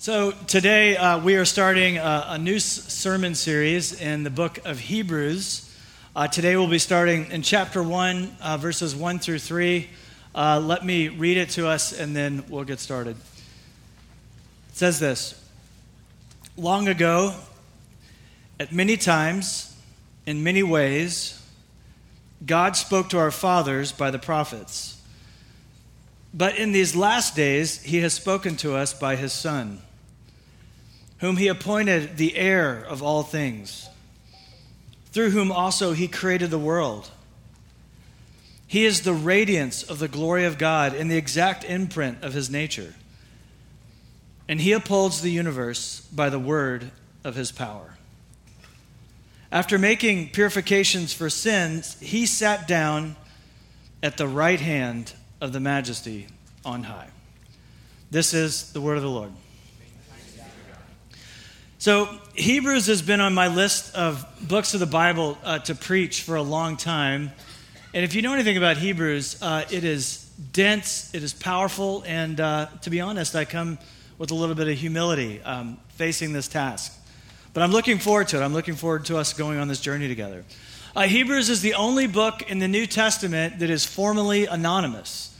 So, today uh, we are starting a, a new sermon series in the book of Hebrews. Uh, today we'll be starting in chapter 1, uh, verses 1 through 3. Uh, let me read it to us and then we'll get started. It says this Long ago, at many times, in many ways, God spoke to our fathers by the prophets. But in these last days, he has spoken to us by his Son whom he appointed the heir of all things, through whom also he created the world. He is the radiance of the glory of God and the exact imprint of his nature. And he upholds the universe by the word of his power. After making purifications for sins, he sat down at the right hand of the majesty on high. This is the word of the Lord. So, Hebrews has been on my list of books of the Bible uh, to preach for a long time. And if you know anything about Hebrews, uh, it is dense, it is powerful, and uh, to be honest, I come with a little bit of humility um, facing this task. But I'm looking forward to it. I'm looking forward to us going on this journey together. Uh, Hebrews is the only book in the New Testament that is formally anonymous.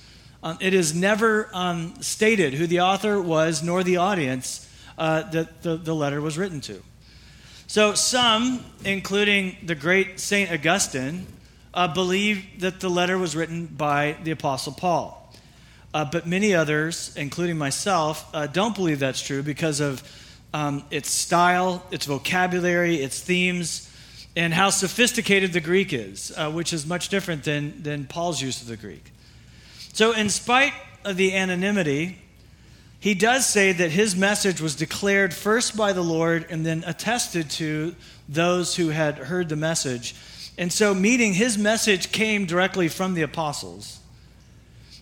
Um, it is never um, stated who the author was nor the audience uh, that the, the letter was written to. So, some, including the great St. Augustine, uh, believe that the letter was written by the Apostle Paul. Uh, but many others, including myself, uh, don't believe that's true because of um, its style, its vocabulary, its themes, and how sophisticated the Greek is, uh, which is much different than, than Paul's use of the Greek. So, in spite of the anonymity, he does say that his message was declared first by the Lord and then attested to those who had heard the message. And so, meaning his message came directly from the apostles.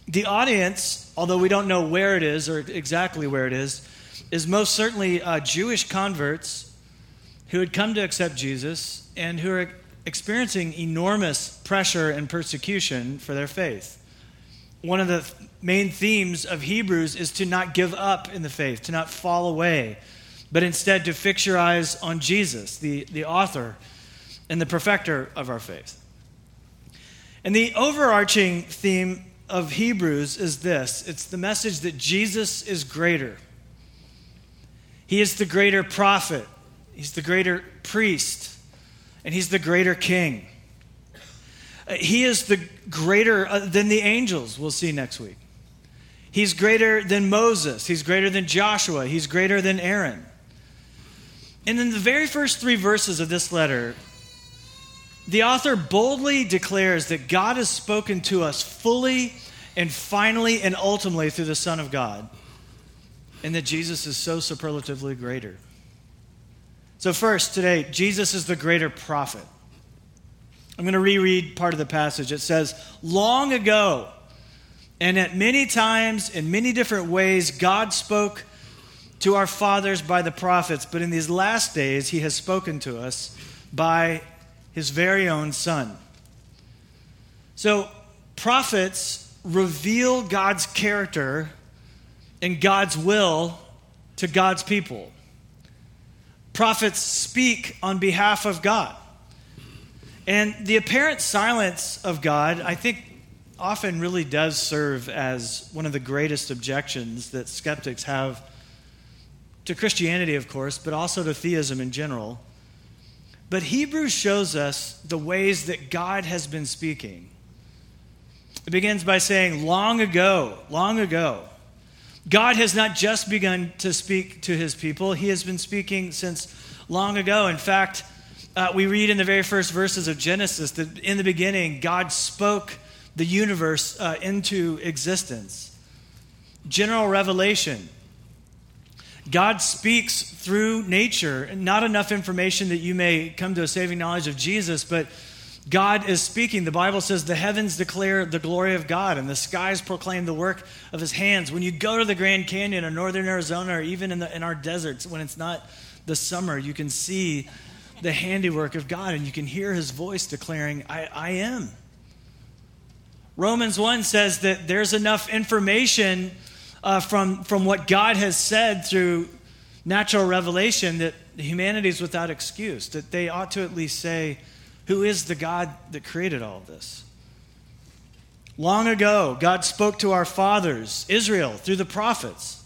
The audience, although we don't know where it is or exactly where it is, is most certainly uh, Jewish converts who had come to accept Jesus and who are experiencing enormous pressure and persecution for their faith. One of the main themes of Hebrews is to not give up in the faith, to not fall away, but instead to fix your eyes on Jesus, the, the author and the perfecter of our faith. And the overarching theme of Hebrews is this it's the message that Jesus is greater. He is the greater prophet, he's the greater priest, and he's the greater king. He is the greater uh, than the angels, we'll see next week. He's greater than Moses. He's greater than Joshua. He's greater than Aaron. And in the very first three verses of this letter, the author boldly declares that God has spoken to us fully and finally and ultimately through the Son of God, and that Jesus is so superlatively greater. So, first, today, Jesus is the greater prophet. I'm going to reread part of the passage. It says, Long ago, and at many times, in many different ways, God spoke to our fathers by the prophets, but in these last days, He has spoken to us by His very own Son. So, prophets reveal God's character and God's will to God's people. Prophets speak on behalf of God. And the apparent silence of God, I think, often really does serve as one of the greatest objections that skeptics have to Christianity, of course, but also to theism in general. But Hebrews shows us the ways that God has been speaking. It begins by saying, long ago, long ago. God has not just begun to speak to his people, he has been speaking since long ago. In fact, uh, we read in the very first verses of Genesis that in the beginning, God spoke the universe uh, into existence. General revelation. God speaks through nature. Not enough information that you may come to a saving knowledge of Jesus, but God is speaking. The Bible says the heavens declare the glory of God and the skies proclaim the work of his hands. When you go to the Grand Canyon or northern Arizona or even in, the, in our deserts, when it's not the summer, you can see the handiwork of God and you can hear his voice declaring, I, I am. Romans 1 says that there's enough information uh, from, from what God has said through natural revelation that humanity is without excuse, that they ought to at least say, Who is the God that created all of this? Long ago, God spoke to our fathers, Israel, through the prophets.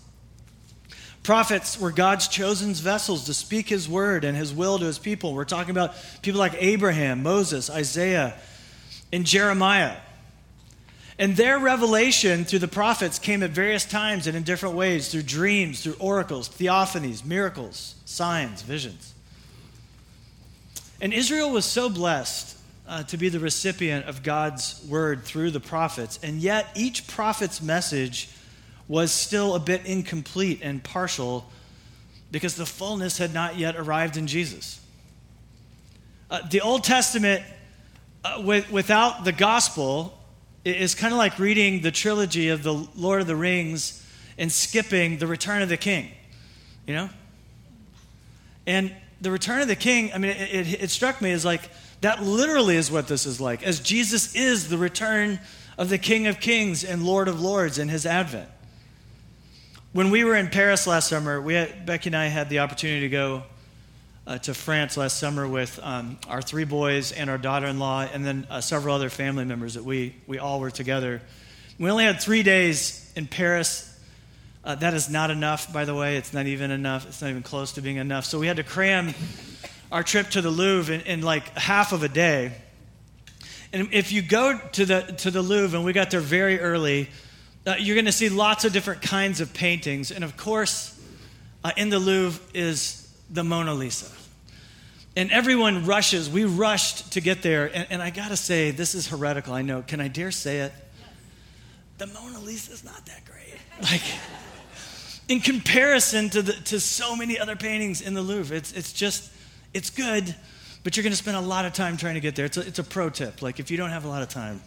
Prophets were God's chosen vessels to speak his word and his will to his people. We're talking about people like Abraham, Moses, Isaiah, and Jeremiah. And their revelation through the prophets came at various times and in different ways through dreams, through oracles, theophanies, miracles, signs, visions. And Israel was so blessed uh, to be the recipient of God's word through the prophets, and yet each prophet's message was still a bit incomplete and partial because the fullness had not yet arrived in Jesus. Uh, the Old Testament, uh, with, without the gospel, is kind of like reading the trilogy of the Lord of the Rings and skipping the Return of the King, you know? And the Return of the King, I mean, it, it, it struck me as like, that literally is what this is like, as Jesus is the return of the King of Kings and Lord of Lords in his advent. When we were in Paris last summer, we had, Becky and I had the opportunity to go uh, to France last summer with um, our three boys and our daughter in law, and then uh, several other family members that we, we all were together. We only had three days in Paris. Uh, that is not enough, by the way. It's not even enough. It's not even close to being enough. So we had to cram our trip to the Louvre in, in like half of a day. And if you go to the, to the Louvre, and we got there very early, uh, you're going to see lots of different kinds of paintings. And of course, uh, in the Louvre is the Mona Lisa. And everyone rushes. We rushed to get there. And, and I got to say, this is heretical, I know. Can I dare say it? The Mona Lisa is not that great. Like, in comparison to, the, to so many other paintings in the Louvre, it's, it's just, it's good, but you're going to spend a lot of time trying to get there. It's a, it's a pro tip. Like, if you don't have a lot of time,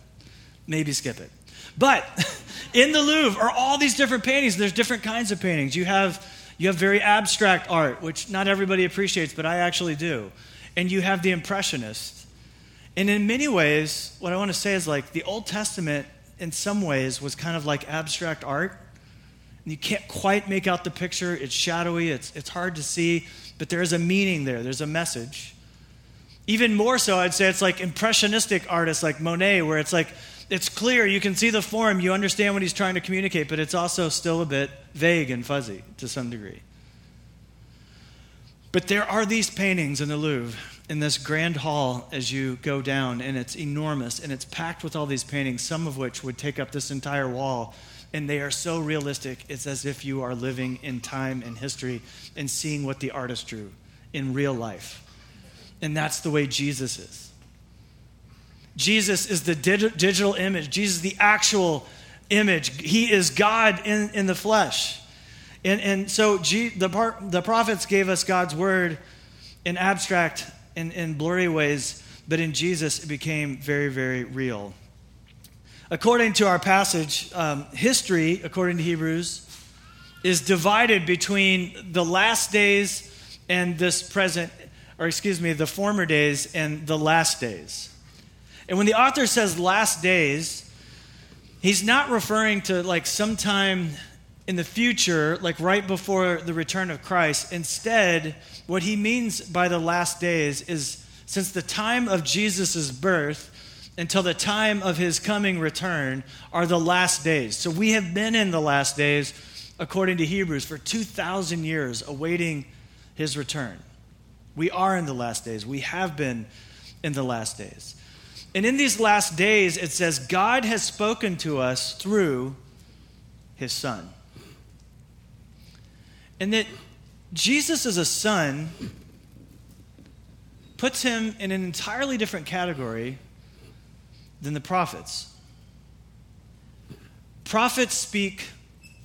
maybe skip it. But in the Louvre are all these different paintings. There's different kinds of paintings. You have you have very abstract art, which not everybody appreciates, but I actually do. And you have the Impressionists. And in many ways, what I want to say is like the Old Testament, in some ways, was kind of like abstract art. And you can't quite make out the picture. It's shadowy, it's, it's hard to see, but there is a meaning there, there's a message. Even more so, I'd say it's like impressionistic artists like Monet, where it's like it's clear, you can see the form, you understand what he's trying to communicate, but it's also still a bit vague and fuzzy to some degree. But there are these paintings in the Louvre, in this grand hall as you go down, and it's enormous, and it's packed with all these paintings, some of which would take up this entire wall. And they are so realistic, it's as if you are living in time and history and seeing what the artist drew in real life. And that's the way Jesus is. Jesus is the digital image. Jesus is the actual image. He is God in, in the flesh. And, and so G, the, par, the prophets gave us God's word in abstract and in, in blurry ways, but in Jesus it became very, very real. According to our passage, um, history, according to Hebrews, is divided between the last days and this present, or excuse me, the former days and the last days. And when the author says last days, he's not referring to like sometime in the future, like right before the return of Christ. Instead, what he means by the last days is since the time of Jesus' birth until the time of his coming return are the last days. So we have been in the last days, according to Hebrews, for 2,000 years awaiting his return. We are in the last days. We have been in the last days. And in these last days, it says, God has spoken to us through his son. And that Jesus as a son puts him in an entirely different category than the prophets. Prophets speak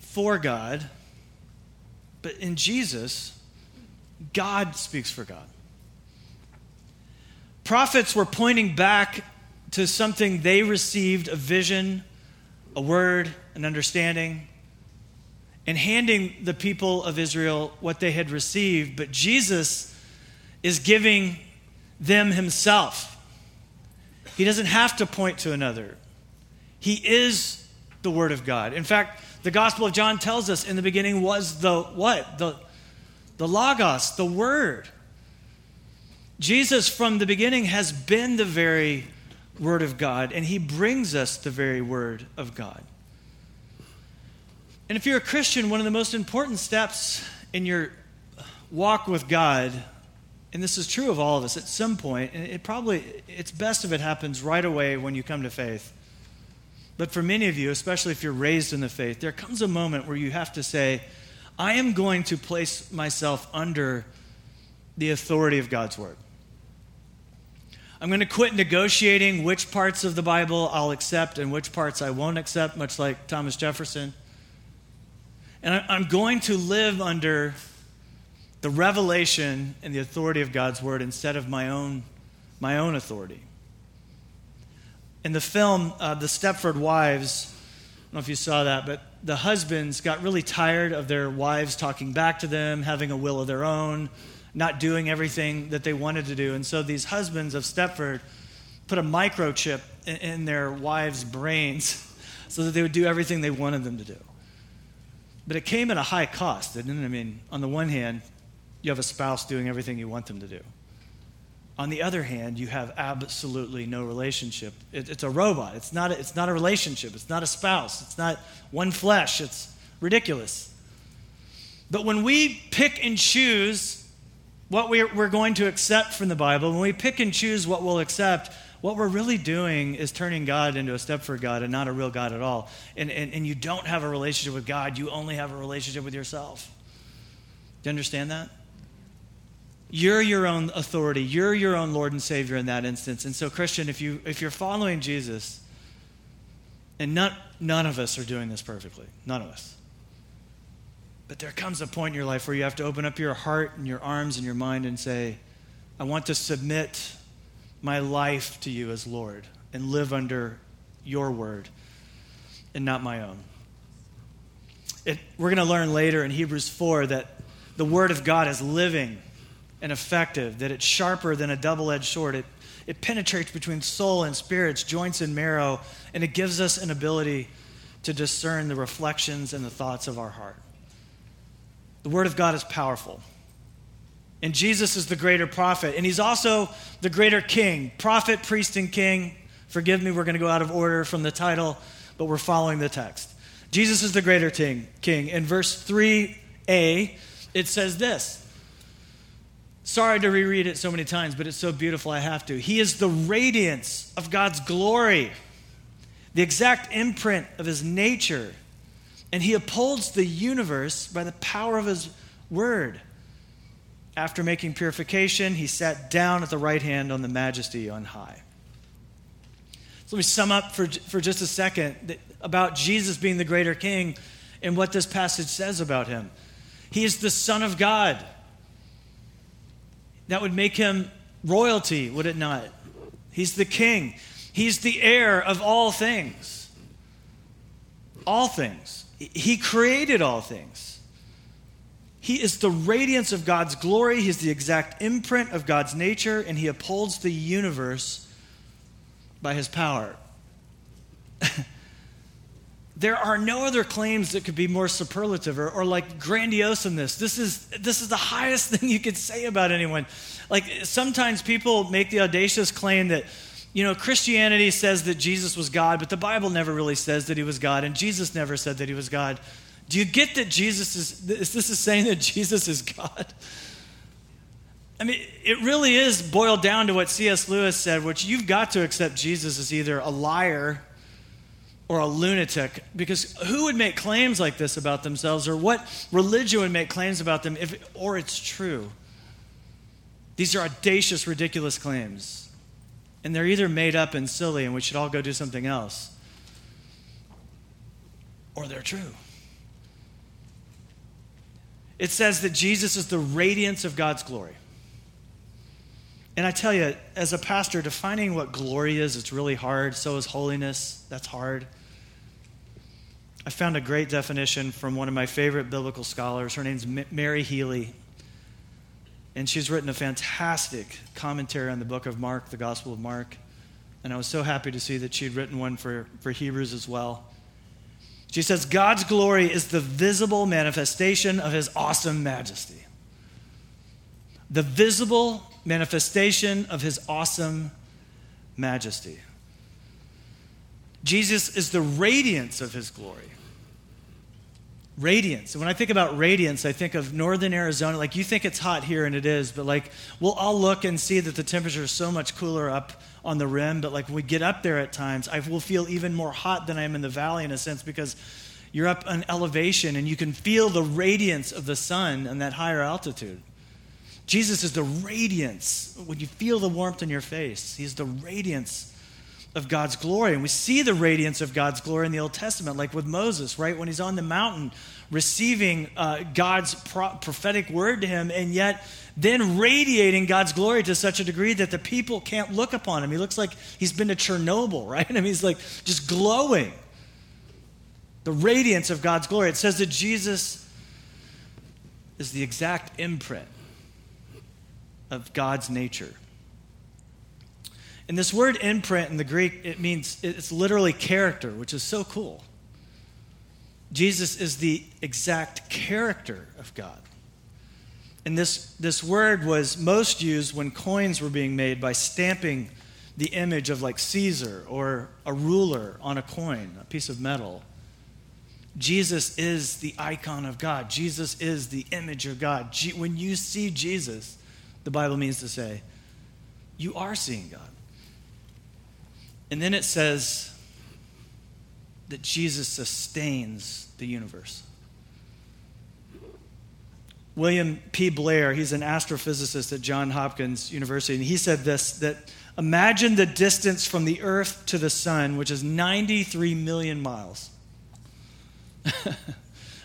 for God, but in Jesus, God speaks for God. Prophets were pointing back to something they received a vision, a word, an understanding, and handing the people of Israel what they had received. But Jesus is giving them himself. He doesn't have to point to another. He is the Word of God. In fact, the Gospel of John tells us in the beginning was the what? The, the Logos, the Word. Jesus, from the beginning, has been the very Word of God, and He brings us the very Word of God. And if you're a Christian, one of the most important steps in your walk with God, and this is true of all of us at some point, and it probably, it's best if it happens right away when you come to faith. But for many of you, especially if you're raised in the faith, there comes a moment where you have to say, I am going to place myself under the authority of God's Word. I'm going to quit negotiating which parts of the Bible I'll accept and which parts I won't accept, much like Thomas Jefferson. And I'm going to live under the revelation and the authority of God's word instead of my own, my own authority. In the film, uh, The Stepford Wives, I don't know if you saw that, but the husbands got really tired of their wives talking back to them, having a will of their own, not doing everything that they wanted to do. And so these husbands of Stepford put a microchip in, in their wives' brains so that they would do everything they wanted them to do. But it came at a high cost, didn't it? I mean, on the one hand, you have a spouse doing everything you want them to do. On the other hand, you have absolutely no relationship. It, it's a robot. It's not a, it's not a relationship. It's not a spouse. It's not one flesh. It's ridiculous. But when we pick and choose what we're, we're going to accept from the Bible, when we pick and choose what we'll accept, what we're really doing is turning God into a Stepford God and not a real God at all. And, and, and you don't have a relationship with God, you only have a relationship with yourself. Do you understand that? You're your own authority. You're your own Lord and Savior in that instance. And so, Christian, if, you, if you're following Jesus, and not, none of us are doing this perfectly, none of us. But there comes a point in your life where you have to open up your heart and your arms and your mind and say, I want to submit my life to you as Lord and live under your word and not my own. It, we're going to learn later in Hebrews 4 that the word of God is living and effective, that it's sharper than a double edged sword. It, it penetrates between soul and spirits, joints and marrow, and it gives us an ability to discern the reflections and the thoughts of our heart. The Word of God is powerful. And Jesus is the greater prophet. And he's also the greater king. Prophet, priest, and king. Forgive me, we're going to go out of order from the title, but we're following the text. Jesus is the greater king. king. In verse 3a, it says this. Sorry to reread it so many times, but it's so beautiful I have to. He is the radiance of God's glory, the exact imprint of his nature, and he upholds the universe by the power of his word. After making purification, he sat down at the right hand on the majesty on high. So let me sum up for, for just a second about Jesus being the greater king and what this passage says about him. He is the Son of God. That would make him royalty, would it not? He's the king. He's the heir of all things. All things. He created all things. He is the radiance of God's glory. He's the exact imprint of God's nature, and he upholds the universe by his power. there are no other claims that could be more superlative or, or, like grandiose in this. This is, this is the highest thing you could say about anyone. Like sometimes people make the audacious claim that, you know, Christianity says that Jesus was God, but the Bible never really says that he was God, and Jesus never said that he was God. Do you get that Jesus is, this is saying that Jesus is God? I mean, it really is boiled down to what C.S. Lewis said, which you've got to accept Jesus as either a liar or a lunatic. Because who would make claims like this about themselves, or what religion would make claims about them, if, or it's true? These are audacious, ridiculous claims. And they're either made up and silly, and we should all go do something else, or they're true. It says that Jesus is the radiance of God's glory. And I tell you, as a pastor, defining what glory is, it's really hard. So is holiness. That's hard. I found a great definition from one of my favorite biblical scholars. Her name's Mary Healy. And she's written a fantastic commentary on the book of Mark, the Gospel of Mark. And I was so happy to see that she'd written one for, for Hebrews as well. She says, God's glory is the visible manifestation of his awesome majesty. the visible manifestation of his awesome majesty. Jesus is the radiance of his glory. Radiance. And when I think about radiance, I think of northern Arizona. Like you think it's hot here, and it is, but like we'll all look and see that the temperature is so much cooler up on the rim. But like when we get up there at times, I will feel even more hot than I am in the valley in a sense because you're up on elevation and you can feel the radiance of the sun on that higher altitude. Jesus is the radiance. When you feel the warmth in your face, He's the radiance of God's glory. And we see the radiance of God's glory in the Old Testament, like with Moses, right? When he's on the mountain receiving uh, God's pro- prophetic word to him, and yet then radiating God's glory to such a degree that the people can't look upon him. He looks like he's been to Chernobyl, right? I mean, he's like just glowing. The radiance of God's glory. It says that Jesus is the exact imprint of God's nature. And this word imprint in the Greek, it means it's literally character, which is so cool. Jesus is the exact character of God. And this, this word was most used when coins were being made by stamping the image of like Caesar or a ruler on a coin, a piece of metal. Jesus is the icon of God. Jesus is the image of God. When you see Jesus, the Bible means to say, you are seeing God. And then it says that Jesus sustains the universe. William P. Blair, he's an astrophysicist at Johns Hopkins University, and he said this that imagine the distance from the earth to the sun, which is 93 million miles.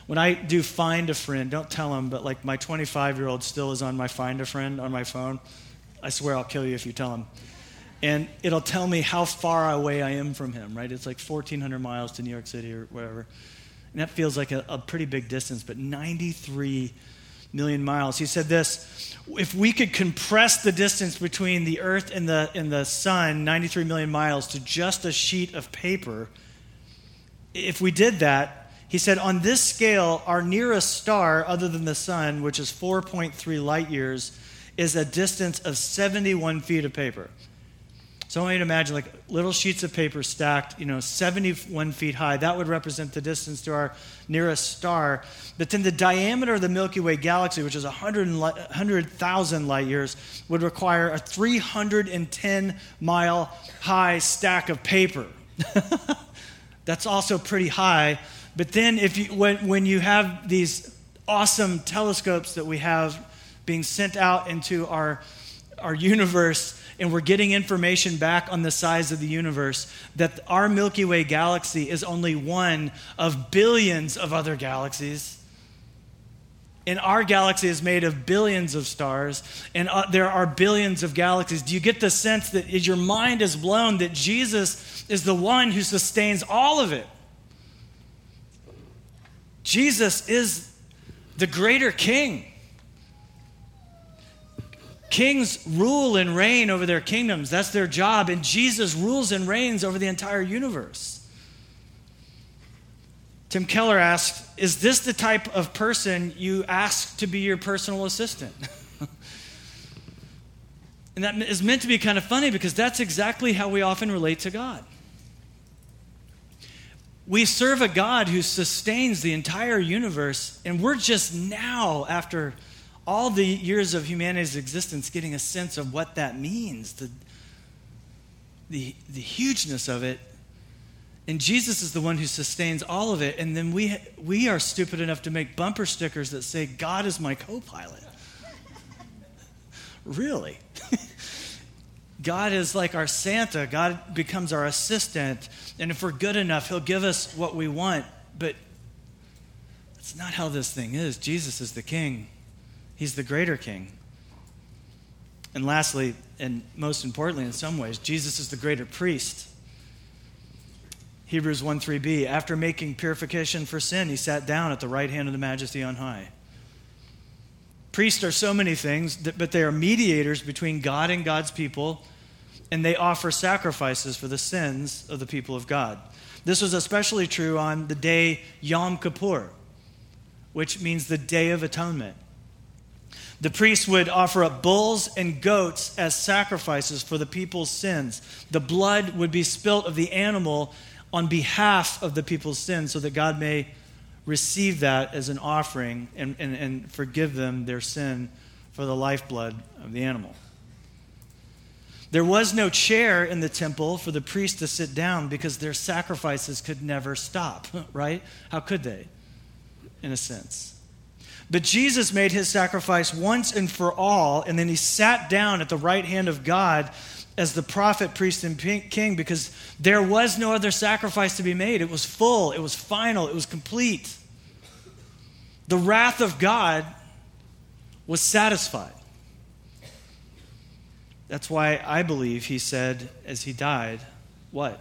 when I do find a friend, don't tell him, but like my 25 year old still is on my find a friend on my phone. I swear I'll kill you if you tell him. And it'll tell me how far away I am from him, right? It's like 1,400 miles to New York City or wherever. And that feels like a, a pretty big distance, but 93 million miles. He said this if we could compress the distance between the earth and the, and the sun, 93 million miles, to just a sheet of paper, if we did that, he said, On this scale, our nearest star, other than the sun, which is 4.3 light years, is a distance of 71 feet of paper. So I want you to imagine like little sheets of paper stacked, you know, 71 feet high. That would represent the distance to our nearest star. But then the diameter of the Milky Way galaxy, which is 100,000 light years, would require a 310 mile high stack of paper. That's also pretty high but then, if you, when, when you have these awesome telescopes that we have being sent out into our, our universe, and we're getting information back on the size of the universe, that our Milky Way galaxy is only one of billions of other galaxies. And our galaxy is made of billions of stars, and uh, there are billions of galaxies. Do you get the sense that your mind is blown that Jesus is the one who sustains all of it? Jesus is the greater king. Kings rule and reign over their kingdoms. That's their job. And Jesus rules and reigns over the entire universe. Tim Keller asked Is this the type of person you ask to be your personal assistant? and that is meant to be kind of funny because that's exactly how we often relate to God. We serve a God who sustains the entire universe, and we're just now, after all the years of humanity's existence, getting a sense of what that means, the, the, the hugeness of it. And Jesus is the one who sustains all of it. And then we, we are stupid enough to make bumper stickers that say, God is my co pilot. really? God is like our Santa. God becomes our assistant. And if we're good enough, He'll give us what we want. But that's not how this thing is. Jesus is the king, He's the greater king. And lastly, and most importantly in some ways, Jesus is the greater priest. Hebrews 1 3b, after making purification for sin, he sat down at the right hand of the majesty on high. Priests are so many things, but they are mediators between God and God's people and they offer sacrifices for the sins of the people of God. This was especially true on the day Yom Kippur, which means the Day of Atonement. The priests would offer up bulls and goats as sacrifices for the people's sins. The blood would be spilt of the animal on behalf of the people's sins so that God may receive that as an offering and, and, and forgive them their sin for the lifeblood of the animal. There was no chair in the temple for the priest to sit down because their sacrifices could never stop, right? How could they, in a sense? But Jesus made his sacrifice once and for all, and then he sat down at the right hand of God as the prophet, priest, and king because there was no other sacrifice to be made. It was full, it was final, it was complete. The wrath of God was satisfied. That's why I believe he said, as he died, What?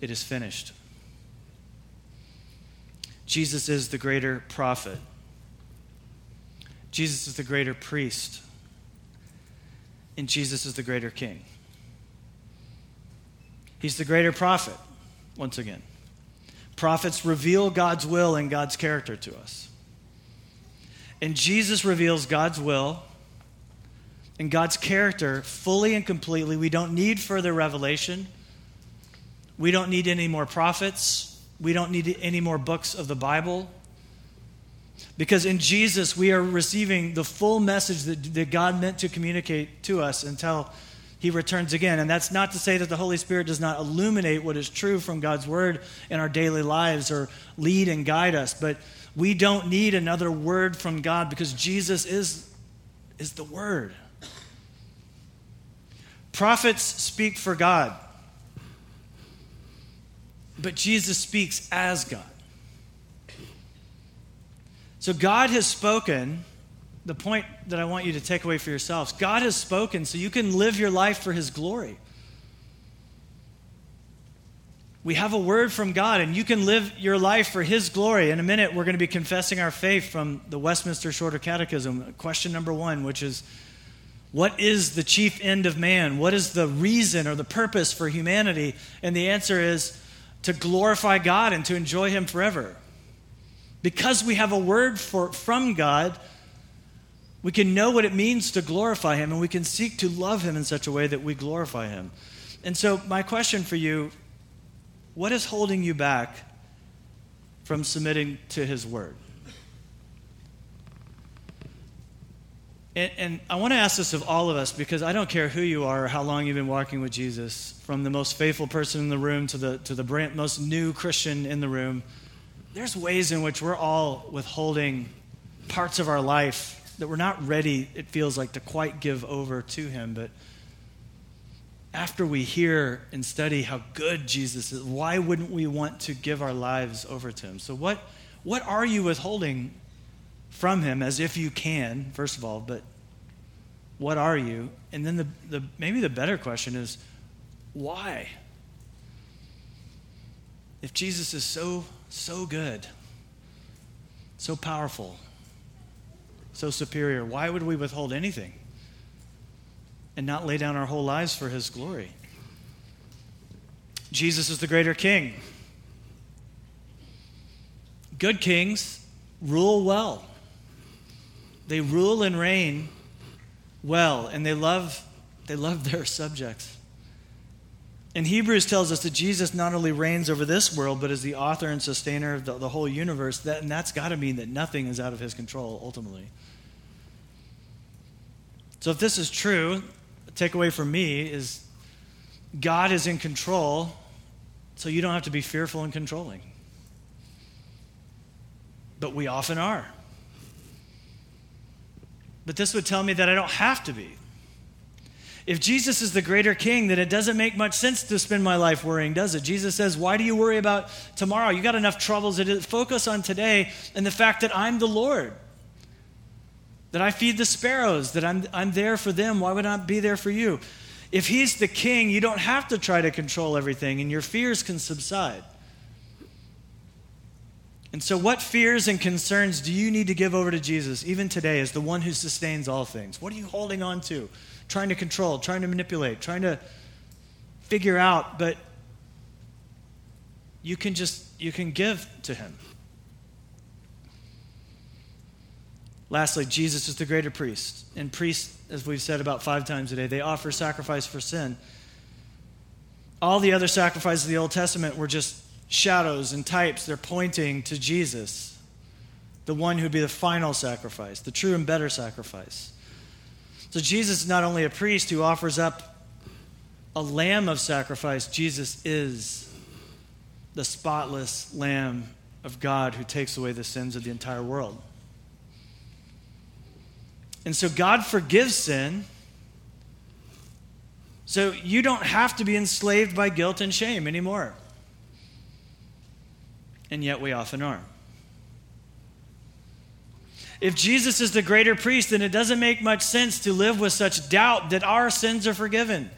It is finished. Jesus is the greater prophet. Jesus is the greater priest. And Jesus is the greater king. He's the greater prophet, once again. Prophets reveal God's will and God's character to us. And Jesus reveals God's will and God's character fully and completely. We don't need further revelation. We don't need any more prophets. We don't need any more books of the Bible. Because in Jesus, we are receiving the full message that, that God meant to communicate to us until he returns again. And that's not to say that the Holy Spirit does not illuminate what is true from God's word in our daily lives or lead and guide us. But we don't need another word from God because Jesus is, is the word. Prophets speak for God, but Jesus speaks as God. So God has spoken. The point that I want you to take away for yourselves God has spoken so you can live your life for His glory. We have a word from God, and you can live your life for His glory. In a minute, we're going to be confessing our faith from the Westminster Shorter Catechism. Question number one, which is what is the chief end of man? What is the reason or the purpose for humanity? And the answer is to glorify God and to enjoy Him forever. Because we have a word for, from God, we can know what it means to glorify Him and we can seek to love Him in such a way that we glorify Him. And so, my question for you what is holding you back from submitting to His word? And, and, I want to ask this of all of us because I don't care who you are or how long you've been walking with Jesus, from the most faithful person in the room to the, to the brand, most new Christian in the room. There's ways in which we're all withholding parts of our life that we're not ready, it feels like, to quite give over to Him. But after we hear and study how good Jesus is, why wouldn't we want to give our lives over to Him? So, what, what are you withholding from him as if you can, first of all, but what are you? And then the, the maybe the better question is why? If Jesus is so, so good, so powerful, so superior, why would we withhold anything and not lay down our whole lives for his glory? Jesus is the greater king. Good kings rule well. They rule and reign well, and they love, they love their subjects. And Hebrews tells us that Jesus not only reigns over this world, but is the author and sustainer of the, the whole universe. That, and that's got to mean that nothing is out of his control, ultimately. So, if this is true, a takeaway for me is God is in control, so you don't have to be fearful and controlling. But we often are. But this would tell me that I don't have to be. If Jesus is the greater king, then it doesn't make much sense to spend my life worrying, does it? Jesus says, Why do you worry about tomorrow? You got enough troubles. Focus on today and the fact that I'm the Lord, that I feed the sparrows, that I'm, I'm there for them. Why would I not be there for you? If he's the king, you don't have to try to control everything, and your fears can subside. And so, what fears and concerns do you need to give over to Jesus, even today, as the one who sustains all things? What are you holding on to, trying to control, trying to manipulate, trying to figure out? But you can just you can give to him. Lastly, Jesus is the greater priest. And priests, as we've said about five times today, they offer sacrifice for sin. All the other sacrifices of the Old Testament were just shadows and types. They're pointing to Jesus, the one who'd be the final sacrifice, the true and better sacrifice. So Jesus is not only a priest who offers up a lamb of sacrifice, Jesus is the spotless lamb of God who takes away the sins of the entire world. And so God forgives sin. So you don't have to be enslaved by guilt and shame anymore. And yet we often are. If Jesus is the greater priest, then it doesn't make much sense to live with such doubt that our sins are forgiven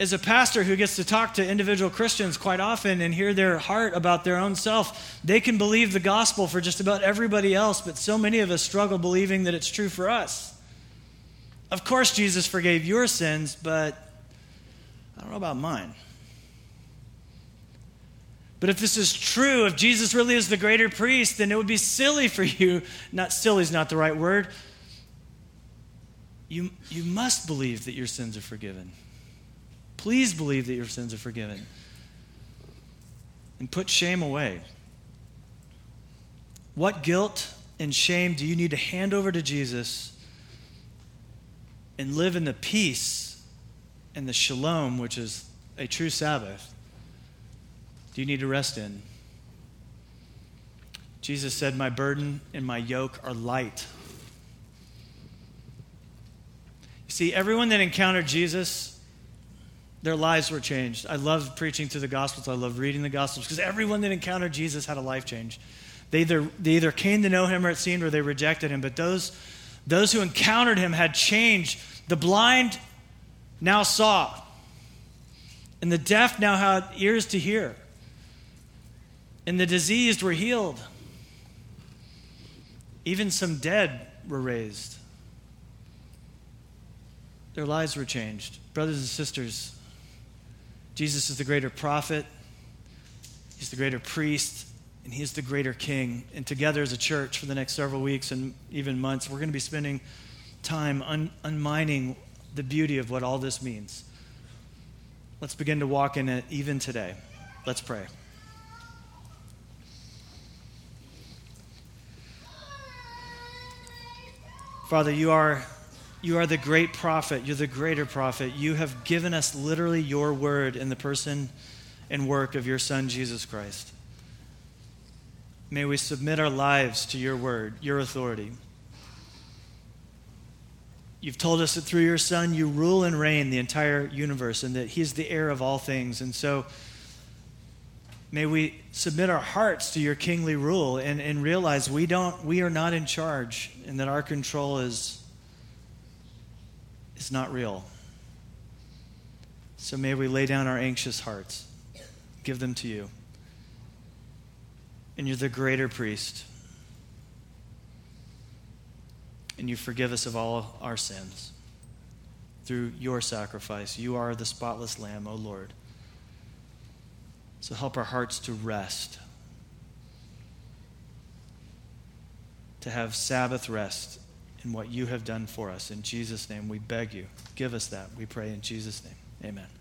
as a pastor who gets to talk to individual Christians quite often and hear their heart about their own self, they can believe the gospel for just about everybody else, but so many of us struggle believing that it's true for us. Of course, Jesus forgave your sins, but I don't know about mine. But if this is true, if Jesus really is the greater priest, then it would be silly for you. Not silly is not the right word. You, you must believe that your sins are forgiven. Please believe that your sins are forgiven. And put shame away. What guilt and shame do you need to hand over to Jesus and live in the peace and the shalom, which is a true Sabbath, do you need to rest in? Jesus said, My burden and my yoke are light. You see, everyone that encountered Jesus their lives were changed. I love preaching through the Gospels. I love reading the Gospels because everyone that encountered Jesus had a life change. They either, they either came to know him or it seemed or they rejected him. But those, those who encountered him had changed. The blind now saw, and the deaf now had ears to hear, and the diseased were healed. Even some dead were raised. Their lives were changed. Brothers and sisters, Jesus is the greater prophet, he's the greater priest, and he's the greater king. And together as a church for the next several weeks and even months, we're going to be spending time un- unmining the beauty of what all this means. Let's begin to walk in it even today. Let's pray. Father, you are you are the great prophet. You're the greater prophet. You have given us literally your word in the person and work of your Son, Jesus Christ. May we submit our lives to your word, your authority. You've told us that through your Son, you rule and reign the entire universe and that He's the heir of all things. And so, may we submit our hearts to your kingly rule and, and realize we, don't, we are not in charge and that our control is is not real. So may we lay down our anxious hearts, give them to you. And you're the greater priest. And you forgive us of all our sins through your sacrifice. You are the spotless Lamb, O Lord. So help our hearts to rest, to have Sabbath rest in what you have done for us. In Jesus' name, we beg you, give us that. We pray in Jesus' name. Amen.